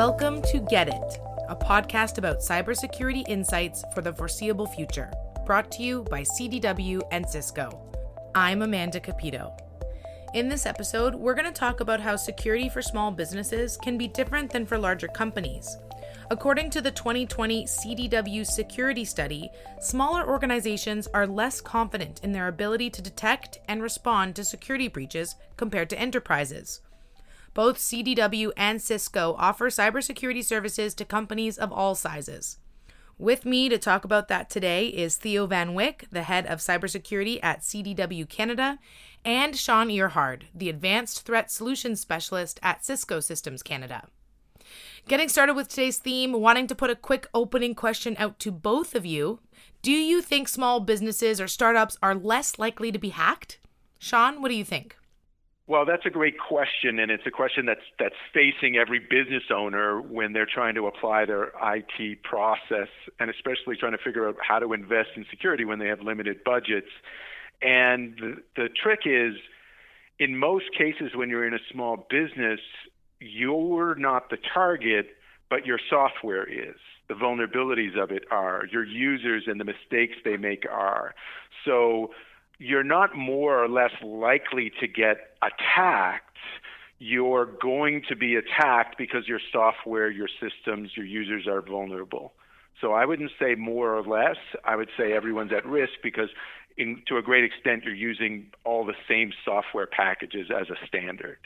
Welcome to Get It, a podcast about cybersecurity insights for the foreseeable future, brought to you by CDW and Cisco. I'm Amanda Capito. In this episode, we're going to talk about how security for small businesses can be different than for larger companies. According to the 2020 CDW Security Study, smaller organizations are less confident in their ability to detect and respond to security breaches compared to enterprises. Both CDW and Cisco offer cybersecurity services to companies of all sizes. With me to talk about that today is Theo Van Wyk, the head of cybersecurity at CDW Canada, and Sean Earhard, the advanced threat solutions specialist at Cisco Systems Canada. Getting started with today's theme, wanting to put a quick opening question out to both of you. Do you think small businesses or startups are less likely to be hacked? Sean, what do you think? Well, that's a great question, and it's a question that's that's facing every business owner when they're trying to apply their IT process, and especially trying to figure out how to invest in security when they have limited budgets. And the, the trick is, in most cases, when you're in a small business, you're not the target, but your software is. The vulnerabilities of it are. Your users and the mistakes they make are. So you're not more or less likely to get attacked. You're going to be attacked because your software, your systems, your users are vulnerable. So I wouldn't say more or less. I would say everyone's at risk because, in, to a great extent, you're using all the same software packages as a standard.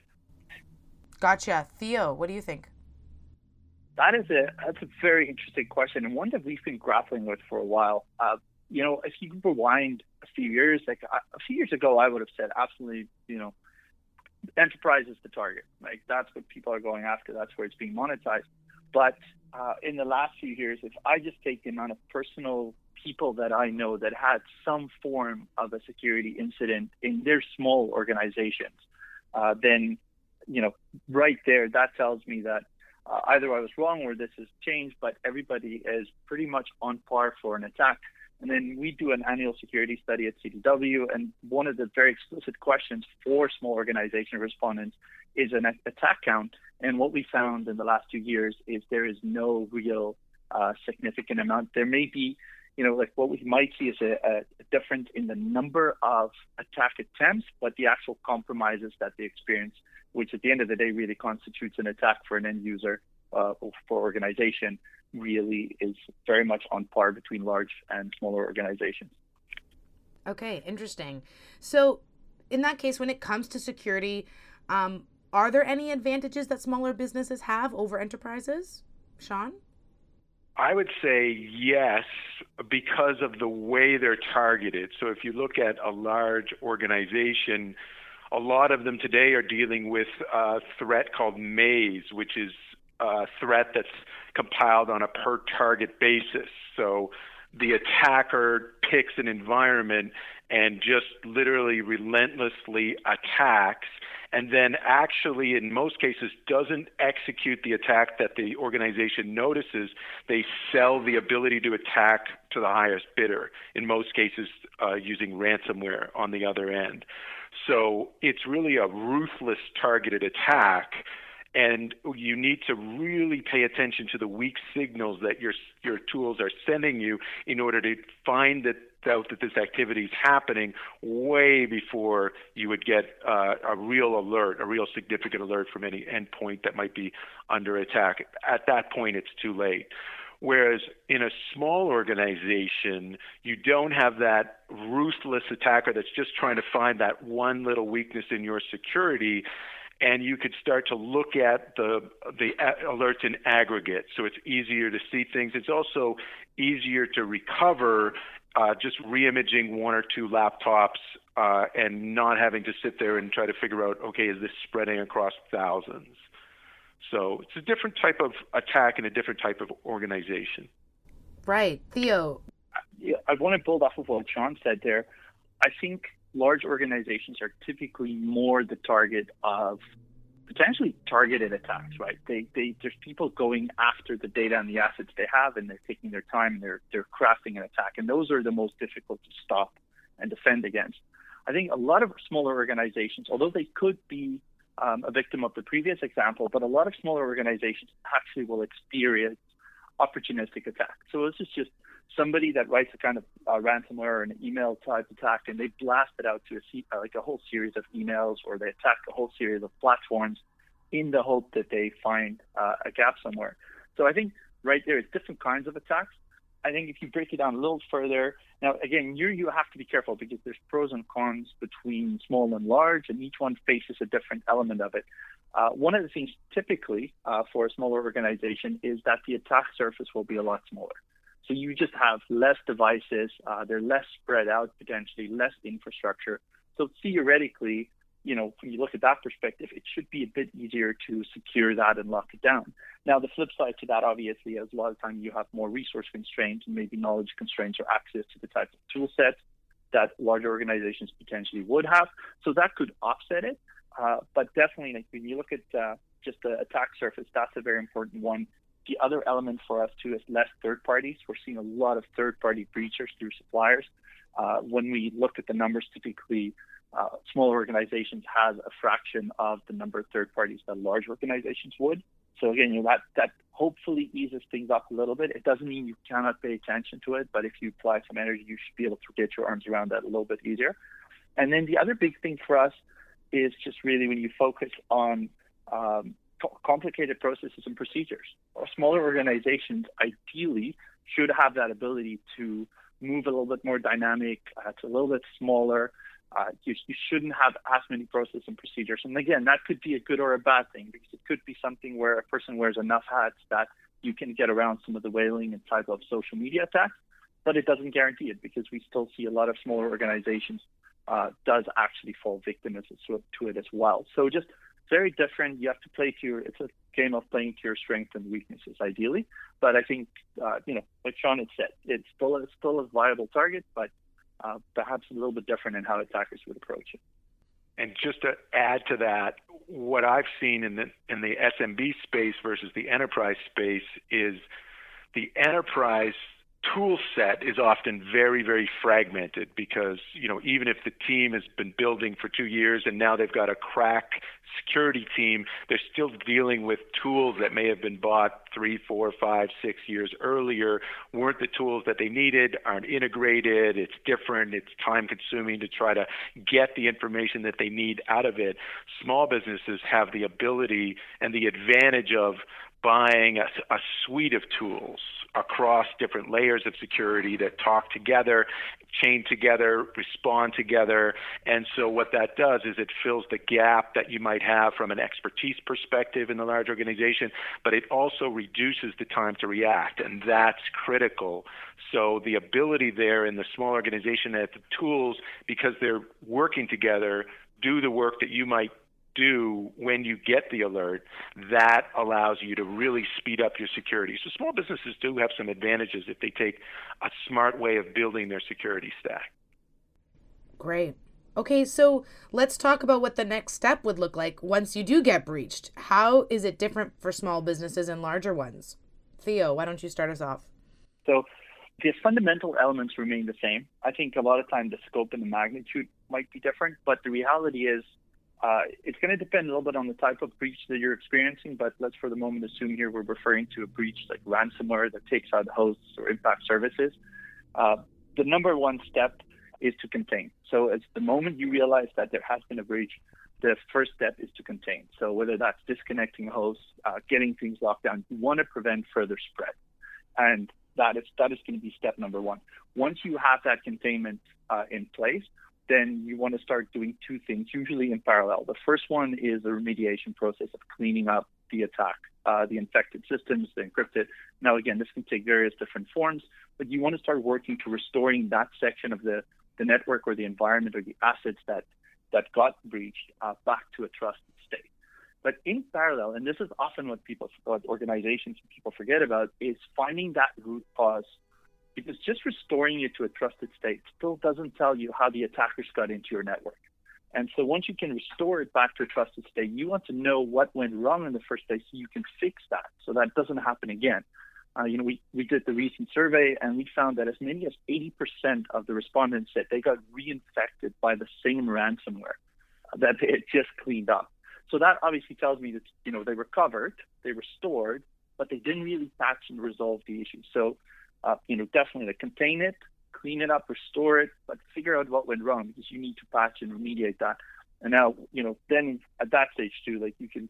Gotcha. Theo, what do you think? That is a that's a very interesting question and one that we've been grappling with for a while. Uh, you know, if you rewind a few years, like a few years ago, I would have said absolutely, you know, enterprise is the target. Like that's what people are going after. That's where it's being monetized. But uh, in the last few years, if I just take the amount of personal people that I know that had some form of a security incident in their small organizations, uh, then you know, right there, that tells me that uh, either I was wrong or this has changed, but everybody is pretty much on par for an attack. And then we do an annual security study at CDW, and one of the very explicit questions for small organization respondents is an attack count. And what we found in the last two years is there is no real uh, significant amount. There may be, you know, like what we might see is a, a difference in the number of attack attempts, but the actual compromises that they experience, which at the end of the day really constitutes an attack for an end user uh, for organization, really is very much on par between large and smaller organizations. Okay, interesting. So, in that case, when it comes to security, um, are there any advantages that smaller businesses have over enterprises? Sean? I would say yes, because of the way they're targeted. So, if you look at a large organization, a lot of them today are dealing with a threat called Maze, which is a threat that's compiled on a per target basis. So the attacker picks an environment and just literally relentlessly attacks and then actually in most cases doesn't execute the attack that the organization notices they sell the ability to attack to the highest bidder in most cases uh, using ransomware on the other end so it's really a ruthless targeted attack and you need to really pay attention to the weak signals that your your tools are sending you in order to find that out that this activity is happening way before you would get uh, a real alert, a real significant alert from any endpoint that might be under attack. At that point, it's too late. Whereas in a small organization, you don't have that ruthless attacker that's just trying to find that one little weakness in your security and you could start to look at the the alerts in aggregate. So it's easier to see things. It's also easier to recover uh, just reimaging one or two laptops uh, and not having to sit there and try to figure out, okay, is this spreading across thousands? So it's a different type of attack and a different type of organization. Right, Theo. Yeah, I want to build off of what Sean said there. I think large organizations are typically more the target of potentially targeted attacks, right? They, they, there's people going after the data and the assets they have, and they're taking their time and they're, they're crafting an attack, and those are the most difficult to stop and defend against. I think a lot of smaller organizations, although they could be um, a victim of the previous example, but a lot of smaller organizations actually will experience opportunistic attacks. So this is just somebody that writes a kind of uh, ransomware or an email type attack, and they blast it out to a like a whole series of emails, or they attack a whole series of platforms in the hope that they find uh, a gap somewhere. So I think right there is different kinds of attacks. I think if you break it down a little further, now again, you you have to be careful because there's pros and cons between small and large, and each one faces a different element of it. Uh, one of the things typically uh, for a smaller organization is that the attack surface will be a lot smaller. So you just have less devices, uh, they're less spread out potentially, less infrastructure. So theoretically, you know, when you look at that perspective, it should be a bit easier to secure that and lock it down. Now, the flip side to that, obviously, is a lot of times you have more resource constraints and maybe knowledge constraints or access to the type of tool sets that larger organizations potentially would have. So that could offset it. Uh, but definitely, like when you look at uh, just the attack surface, that's a very important one. The other element for us too is less third parties. We're seeing a lot of third party breachers through suppliers. Uh, when we look at the numbers, typically uh, smaller organizations has a fraction of the number of third parties that large organizations would. So again, you know, that that hopefully eases things up a little bit. It doesn't mean you cannot pay attention to it, but if you apply some energy, you should be able to get your arms around that a little bit easier. And then the other big thing for us is just really when you focus on um, complicated processes and procedures. Smaller organizations ideally should have that ability to move a little bit more dynamic. Uh, it's a little bit smaller. Uh, you, you, shouldn't have as many processes and procedures. And again, that could be a good or a bad thing because it could be something where a person wears enough hats that you can get around some of the whaling and type of social media attacks, but it doesn't guarantee it because we still see a lot of smaller organizations uh, does actually fall victim to it as well. So just very different. You have to play to your. It's a game of playing to your strengths and weaknesses, ideally. But I think uh, you know, like Sean had said, it's still it's still a viable target, but uh, perhaps a little bit different in how attackers would approach it. And just to add to that, what I've seen in the in the SMB space versus the enterprise space is the enterprise tool set is often very, very fragmented because, you know, even if the team has been building for two years and now they've got a crack security team, they're still dealing with tools that may have been bought three, four, five, six years earlier, weren't the tools that they needed, aren't integrated, it's different, it's time consuming to try to get the information that they need out of it. Small businesses have the ability and the advantage of buying a, a, suite of tools across different layers of security that talk together, chain together, respond together. And so, what that does is it fills the gap that you might have from an expertise perspective in the large organization, but it also reduces the time to react. And that's critical. So, the ability there in the small organization that the tools, because they're working together, do the work that you might do when you get the alert, that allows you to really speed up your security. So small businesses do have some advantages if they take a smart way of building their security stack. Great. Okay, so let's talk about what the next step would look like once you do get breached. How is it different for small businesses and larger ones? Theo, why don't you start us off? So, the fundamental elements remain the same. I think a lot of time the scope and the magnitude might be different, but the reality is uh, it's going to depend a little bit on the type of breach that you're experiencing, but let's for the moment assume here we're referring to a breach like ransomware that takes out hosts or impact services. Uh, the number one step is to contain. So, it's the moment you realize that there has been a breach, the first step is to contain. So, whether that's disconnecting hosts, uh, getting things locked down, you want to prevent further spread, and that is that is going to be step number one. Once you have that containment uh, in place, then you want to start doing two things, usually in parallel. The first one is the remediation process of cleaning up the attack, uh, the infected systems, the encrypted. Now, again, this can take various different forms, but you want to start working to restoring that section of the, the network or the environment or the assets that, that got breached uh, back to a trusted state. But in parallel, and this is often what people, what organizations people forget about, is finding that root cause because just restoring it to a trusted state still doesn't tell you how the attackers got into your network. And so once you can restore it back to a trusted state, you want to know what went wrong in the first place so you can fix that so that doesn't happen again. Uh, you know, we, we did the recent survey and we found that as many as 80% of the respondents said they got reinfected by the same ransomware that they had just cleaned up. So that obviously tells me that you know they recovered, they restored, but they didn't really patch and resolve the issue. So uh, you know definitely to contain it, clean it up, restore it, but figure out what went wrong because you need to patch and remediate that. And now, you know, then at that stage too, like you can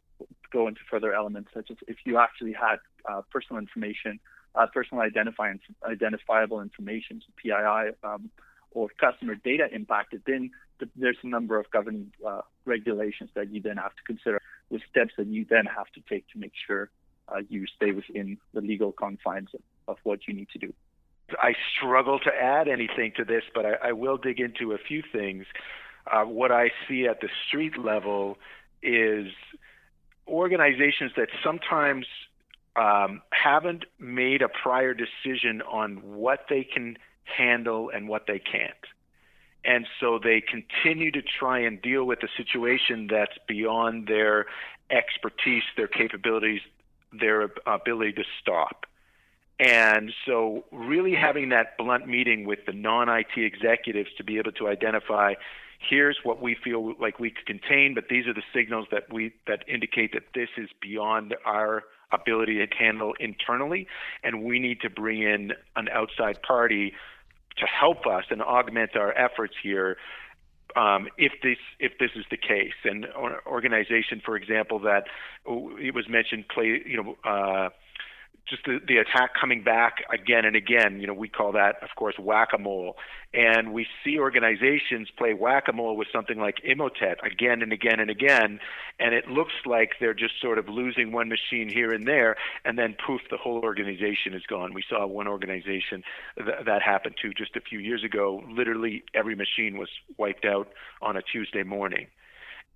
go into further elements such as if you actually had uh, personal information, uh, personal identifying identifiable information, so PII, um, or customer data impacted, then there's a number of governing uh, regulations that you then have to consider with steps that you then have to take to make sure uh, you stay within the legal confines of, what you need to do. I struggle to add anything to this, but I, I will dig into a few things. Uh, what I see at the street level is organizations that sometimes um, haven't made a prior decision on what they can handle and what they can't. And so they continue to try and deal with a situation that's beyond their expertise, their capabilities, their ability to stop. And so, really having that blunt meeting with the non IT executives to be able to identify here's what we feel like we could contain, but these are the signals that we that indicate that this is beyond our ability to handle internally, and we need to bring in an outside party to help us and augment our efforts here. Um, if this if this is the case, and an organization, for example, that it was mentioned, play you know. Uh, just the, the attack coming back again and again. You know, we call that, of course, whack-a-mole. And we see organizations play whack-a-mole with something like Emotet again and again and again, and it looks like they're just sort of losing one machine here and there, and then poof, the whole organization is gone. We saw one organization th- that happened to just a few years ago. Literally, every machine was wiped out on a Tuesday morning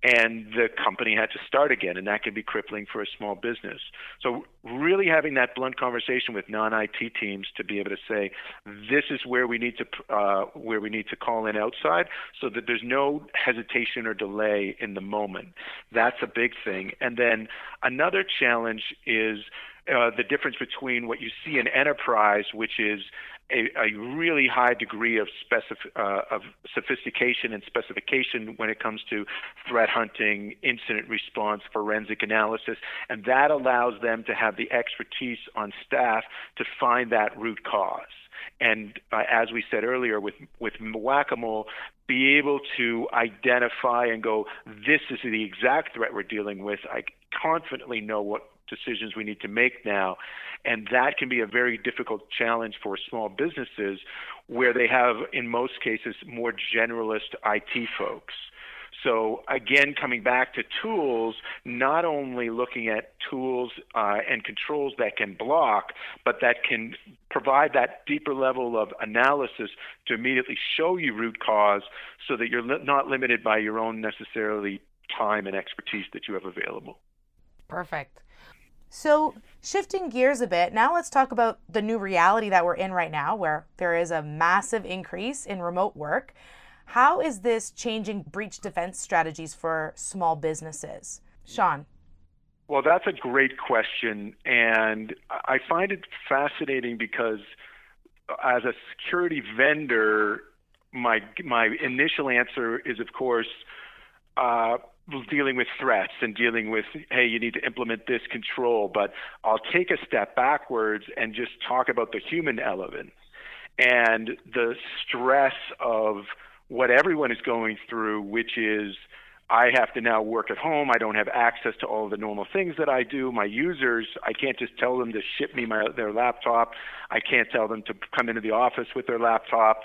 and the company had to start again, and that can be crippling for a small business. So, really having that blunt conversation with non-IT teams to be able to say, this is where we need to uh, where we need to call in outside, so that there's no hesitation or delay in the moment. That's a big thing. And then another challenge is uh, the difference between what you see in enterprise, which is a, a really high degree of, specific, uh, of sophistication and specification when it comes to threat hunting, incident response, forensic analysis, and that allows them to have the expertise on staff to find that root cause. And uh, as we said earlier, with with whack-a-mole, be able to identify and go, this is the exact threat we're dealing with. I confidently know what decisions we need to make now. And that can be a very difficult challenge for small businesses where they have, in most cases, more generalist IT folks. So again, coming back to tools, not only looking at tools uh, and controls that can block, but that can provide that deeper level of analysis to immediately show you root cause, so that you're li- not limited by your own necessarily time and expertise that you have available. Perfect. So, shifting gears a bit, now let's talk about the new reality that we're in right now, where there is a massive increase in remote work. How is this changing breach defense strategies for small businesses? Sean. Well, that's a great question. And I find it fascinating because as a security vendor, my, my initial answer is, of course, uh, dealing with threats and dealing with, hey, you need to implement this control. But I'll take a step backwards and just talk about the human element and the stress of what everyone is going through, which is I have to now work at home. I don't have access to all the normal things that I do. My users, I can't just tell them to ship me my, their laptop. I can't tell them to come into the office with their laptop.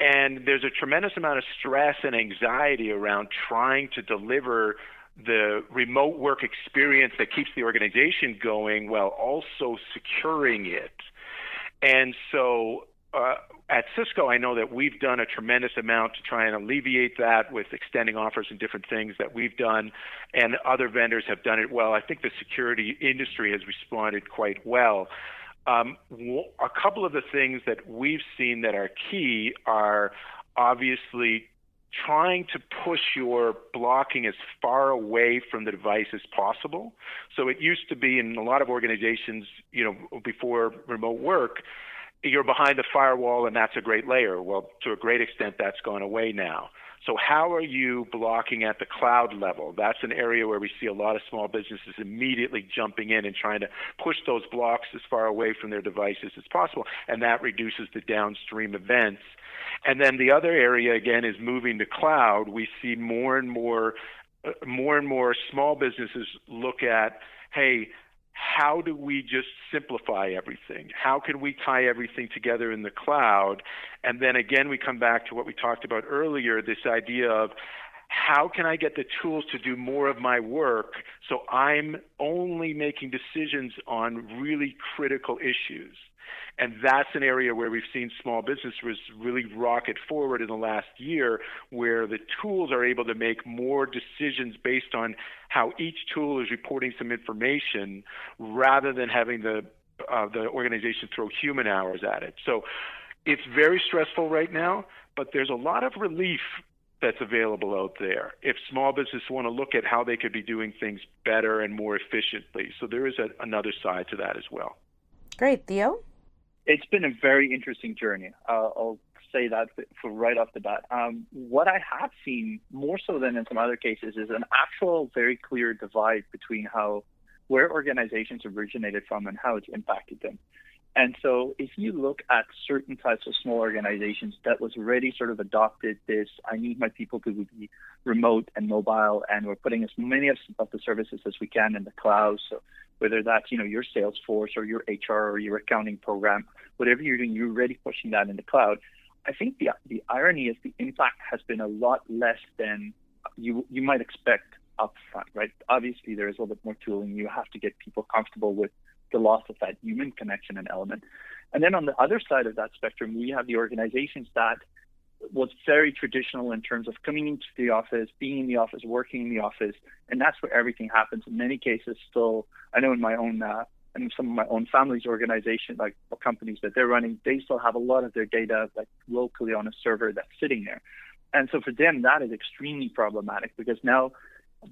And there's a tremendous amount of stress and anxiety around trying to deliver the remote work experience that keeps the organization going while also securing it. And so uh, at Cisco, I know that we've done a tremendous amount to try and alleviate that with extending offers and different things that we've done, and other vendors have done it well. I think the security industry has responded quite well. Um, a couple of the things that we've seen that are key are obviously trying to push your blocking as far away from the device as possible. So it used to be in a lot of organizations, you know, before remote work, you're behind the firewall and that's a great layer. Well, to a great extent, that's gone away now. So, how are you blocking at the cloud level? That's an area where we see a lot of small businesses immediately jumping in and trying to push those blocks as far away from their devices as possible, and that reduces the downstream events. And then the other area again is moving to cloud. We see more and more, uh, more and more small businesses look at, hey, how do we just simplify everything? How can we tie everything together in the cloud? And then again, we come back to what we talked about earlier this idea of how can I get the tools to do more of my work so I'm only making decisions on really critical issues? And that's an area where we've seen small businesses really rocket forward in the last year, where the tools are able to make more decisions based on how each tool is reporting some information rather than having the uh, the organization throw human hours at it. So it's very stressful right now, but there's a lot of relief that's available out there if small businesses want to look at how they could be doing things better and more efficiently. So there is a, another side to that as well. Great. Theo? It's been a very interesting journey. Uh, I'll say that for right off the bat. Um, what I have seen more so than in some other cases is an actual very clear divide between how where organizations originated from and how it's impacted them. And so if you look at certain types of small organizations that was already sort of adopted this, I need my people to be remote and mobile, and we're putting as many of, the services as we can in the cloud. So whether that's, you know, your Salesforce or your HR or your accounting program, whatever you're doing, you're already pushing that in the cloud. I think the, the irony is the impact has been a lot less than you, you might expect upfront, right? Obviously, there is a little bit more tooling. You have to get people comfortable with the loss of that human connection and element. And then on the other side of that spectrum, we have the organizations that was very traditional in terms of coming into the office, being in the office, working in the office, and that's where everything happens. In many cases, still, I know in my own, uh, and some of my own family's organization, like companies that they're running, they still have a lot of their data like locally on a server that's sitting there. And so for them, that is extremely problematic because now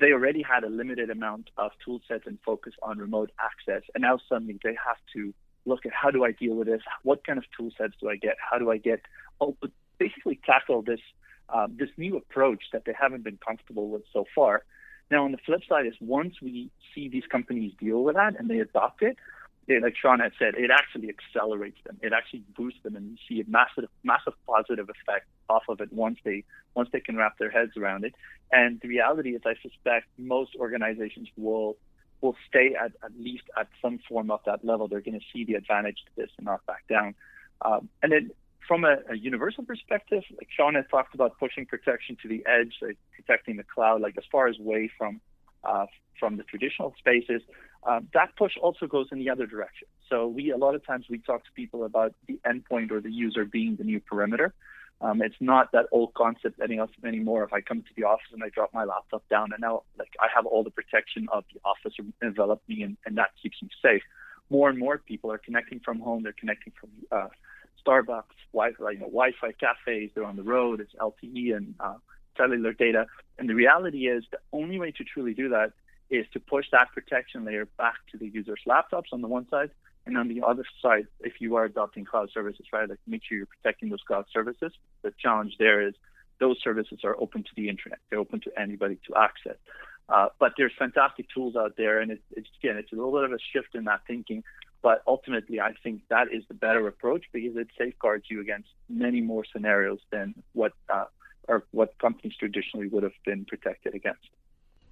they already had a limited amount of tool sets and focus on remote access. And now suddenly they have to look at how do I deal with this? What kind of tool sets do I get? How do I get, oh, basically tackle this, uh, this new approach that they haven't been comfortable with so far. Now, on the flip side is once we see these companies deal with that and they adopt it, it, like Sean had said, it actually accelerates them. It actually boosts them, and you see a massive, massive positive effect off of it once they once they can wrap their heads around it. And the reality is, I suspect most organizations will will stay at at least at some form of that level. They're going to see the advantage to this and not back down. Um, and then from a, a, universal perspective, like Sean had talked about pushing protection to the edge, like protecting the cloud, like as far as away from uh, from the traditional spaces. Um, that push also goes in the other direction. So we a lot of times we talk to people about the endpoint or the user being the new perimeter. Um, it's not that old concept anymore. If I come to the office and I drop my laptop down, and now like I have all the protection of the office envelop me, and, and that keeps me safe. More and more people are connecting from home. They're connecting from uh, Starbucks, Wi-Fi, you know, Wi-Fi cafes. They're on the road. It's LTE and uh, cellular data. And the reality is, the only way to truly do that is to push that protection layer back to the user's laptops on the one side, and on the other side, if you are adopting cloud services, right, like make sure you're protecting those cloud services. The challenge there is those services are open to the internet; they're open to anybody to access. Uh, but there's fantastic tools out there, and it's again, it's a little bit of a shift in that thinking. But ultimately, I think that is the better approach because it safeguards you against many more scenarios than what uh, or what companies traditionally would have been protected against.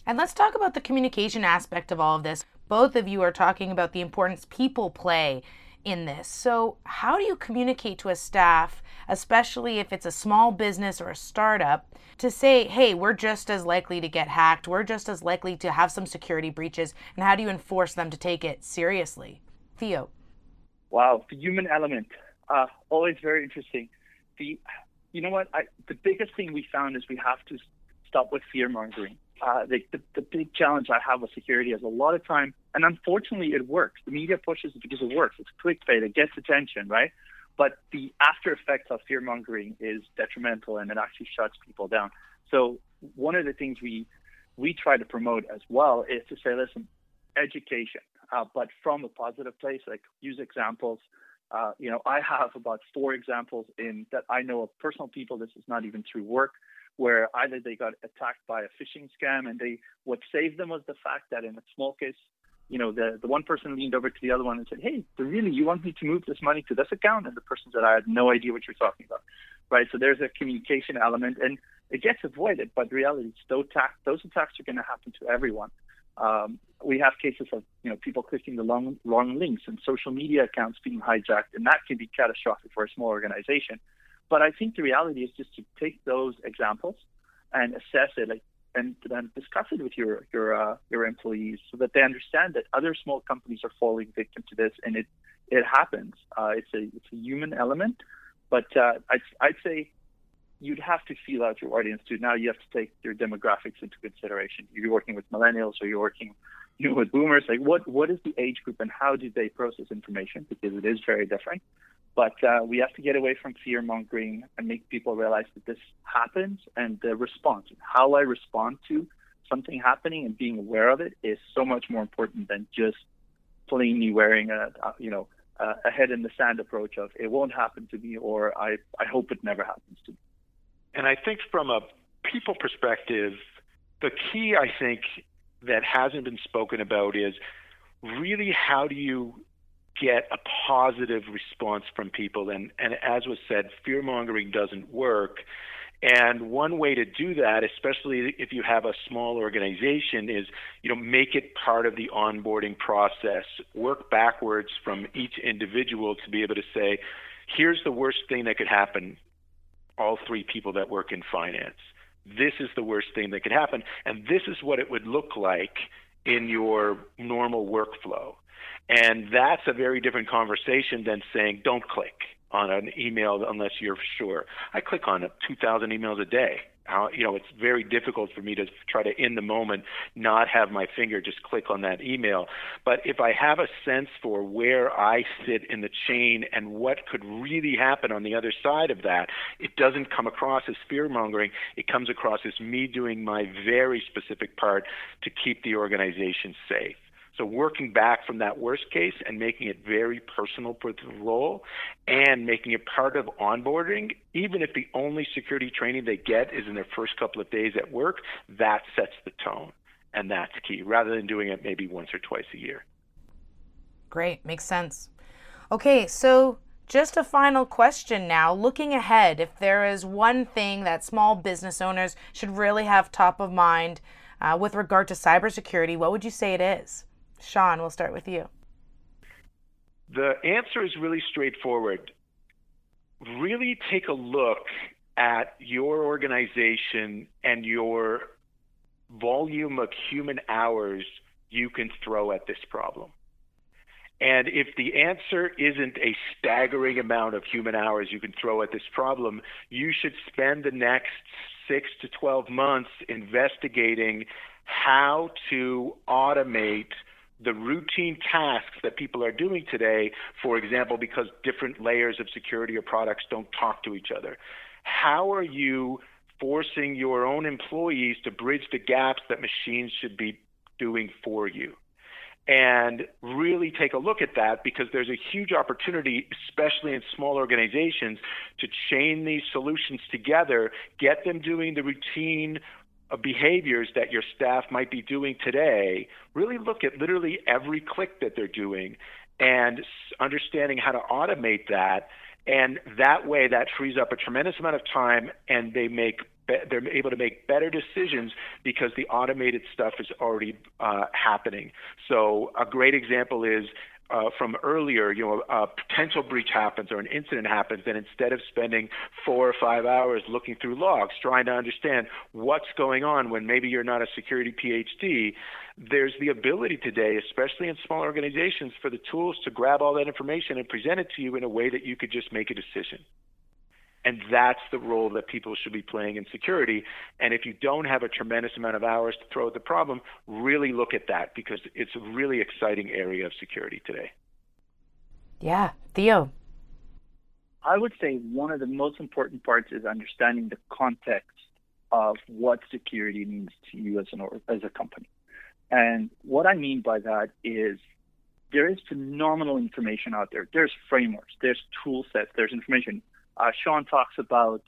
And let's talk about the communication aspect of all of this. Both of you are talking about the importance people play in this. So, how do you communicate to a staff, especially if it's a small business or a startup, to say, hey, we're just as likely to get hacked, we're just as likely to have some security breaches, and how do you enforce them to take it seriously? Theo. Wow, the human element, uh, always very interesting. The, you know what? I, the biggest thing we found is we have to stop with fear mongering uh, the, the, the big challenge I have with security is a lot of time, and unfortunately, it works. The media pushes it because it works. It's clickbait. It gets attention, right? But the after effects of fear mongering is detrimental, and it actually shuts people down. So one of the things we we try to promote as well is to say, listen, education, uh, but from a positive place. Like use examples. Uh, you know, I have about four examples in that I know of personal people. This is not even through work where either they got attacked by a phishing scam and they what saved them was the fact that in a small case you know, the, the one person leaned over to the other one and said, Hey, really, you want me to move this money to this account? And the person said, I had no idea what you're talking about. Right. So there's a communication element and it gets avoided, but reality those attacks, those attacks are going to happen to everyone. Um, we have cases of, you know, people clicking the long, wrong links and social media accounts being hijacked, and that can be catastrophic for a small organization. But I think the reality is just to take those examples and assess it. Like and then discuss it with your your uh, your employees so that they understand that other small companies are falling victim to this, and it it happens. Uh, it's a it's a human element, but uh, I'd I'd say you'd have to feel out your audience too. Now you have to take your demographics into consideration. You're working with millennials or you're working you know, with boomers. Like what what is the age group and how do they process information? Because it is very different. But uh, we have to get away from fear mongering and make people realize that this happens and the response, how I respond to something happening and being aware of it is so much more important than just plainly wearing a, you know a head in the sand approach of it won't happen to me or I, I hope it never happens to me. And I think from a people perspective, the key I think that hasn't been spoken about is really how do you get a positive response from people. And, and as was said, fear mongering doesn't work. And one way to do that, especially if you have a small organization, is you know make it part of the onboarding process. Work backwards from each individual to be able to say, here's the worst thing that could happen. All three people that work in finance. This is the worst thing that could happen, and this is what it would look like in your normal workflow. And that's a very different conversation than saying, don't click on an email unless you're sure. I click on 2,000 emails a day. How, you know, it's very difficult for me to try to, in the moment, not have my finger just click on that email. But if I have a sense for where I sit in the chain and what could really happen on the other side of that, it doesn't come across as fear mongering. It comes across as me doing my very specific part to keep the organization safe. So working back from that worst case and making it very personal for the role and making it part of onboarding, even if the only security training they get is in their first couple of days at work, that sets the tone. And that's key, rather than doing it maybe once or twice a year. Great, makes sense. Okay, so just a final question now. Looking ahead, if there is one thing that small business owners should really have top of mind uh, with regard to cybersecurity, what would you say it is? Sean, we'll start with you. The answer is really straightforward. Really take a look at your organization and your volume of human hours you can throw at this problem. And if the answer isn't a staggering amount of human hours you can throw at this problem, you should spend the next six to 12 months investigating how to automate the routine tasks that people are doing today, for example, because different layers of security or products don't talk to each other. How are you forcing your own employees to bridge the gaps that machines should be doing for you? and really take a look at that because there's a huge opportunity, especially in small organizations, to chain these solutions together, get them doing the routine behaviors that your staff might be doing today, really look at literally every click that they're doing and understanding how to automate that. And that way, that frees up a tremendous amount of time, and they make they're able to make better decisions because the automated stuff is already uh, happening. So a great example is uh, from earlier, you know, a potential breach happens or an incident happens, then instead of spending four or five hours looking through logs, trying to understand what's going on when maybe you're not a security PhD, there's the ability today, especially in small organizations, for the tools to grab all that information and present it to you in a way that you could just make a decision. And that's the role that people should be playing in security. And if you don't have a tremendous amount of hours to throw at the problem, really look at that because it's a really exciting area of security today. Yeah. Theo. I would say one of the most important parts is understanding the context of what security means to you as an as a company. And what I mean by that is there is phenomenal information out there. There's frameworks, there's tool sets, there's information uh, Sean talks about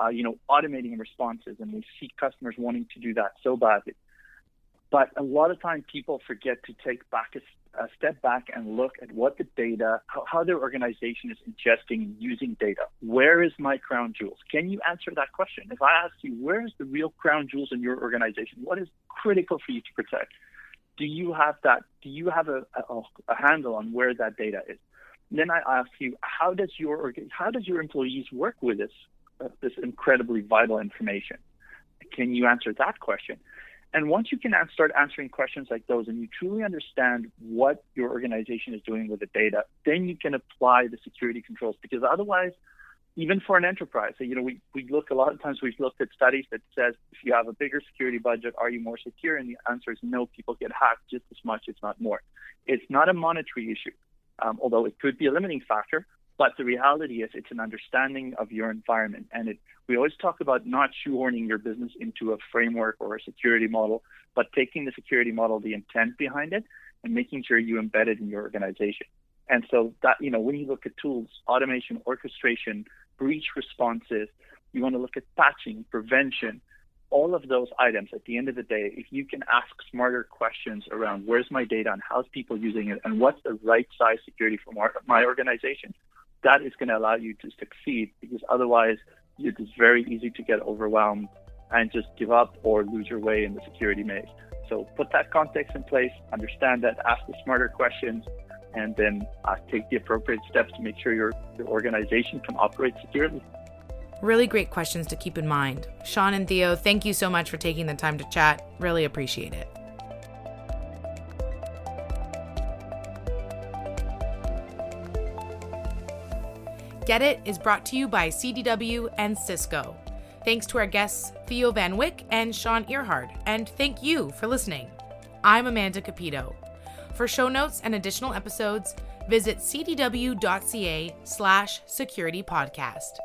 uh, you know, automating responses, and we see customers wanting to do that so badly. But a lot of time, people forget to take back a, a step back and look at what the data, how, how their organization is ingesting and using data. Where is my crown jewels? Can you answer that question? If I ask you, where is the real crown jewels in your organization? What is critical for you to protect? Do you have that? Do you have a, a, a handle on where that data is? Then I ask you, how does your how does your employees work with this uh, this incredibly vital information? Can you answer that question? And once you can start answering questions like those and you truly understand what your organization is doing with the data, then you can apply the security controls because otherwise, even for an enterprise, you know, we, we look a lot of times we've looked at studies that says if you have a bigger security budget, are you more secure? And the answer is no, people get hacked just as much, if not more. It's not a monetary issue, um, although it could be a limiting factor, but the reality is, it's an understanding of your environment. And it, we always talk about not shoehorning your business into a framework or a security model, but taking the security model, the intent behind it, and making sure you embed it in your organization. And so that, you know, when you look at tools, automation, orchestration, breach responses, you want to look at patching, prevention, all of those items at the end of the day, if you can ask smarter questions around where's my data and how's people using it and what's the right size security for my organization, that is going to allow you to succeed because otherwise it is very easy to get overwhelmed and just give up or lose your way in the security maze. So put that context in place, understand that, ask the smarter questions, and then uh, take the appropriate steps to make sure your, your organization can operate securely. Really great questions to keep in mind. Sean and Theo, thank you so much for taking the time to chat. Really appreciate it. Get It is brought to you by CDW and Cisco. Thanks to our guests Theo Van Wyk and Sean Earhart, and thank you for listening. I'm Amanda Capito. For show notes and additional episodes, visit cdw.ca slash security podcast.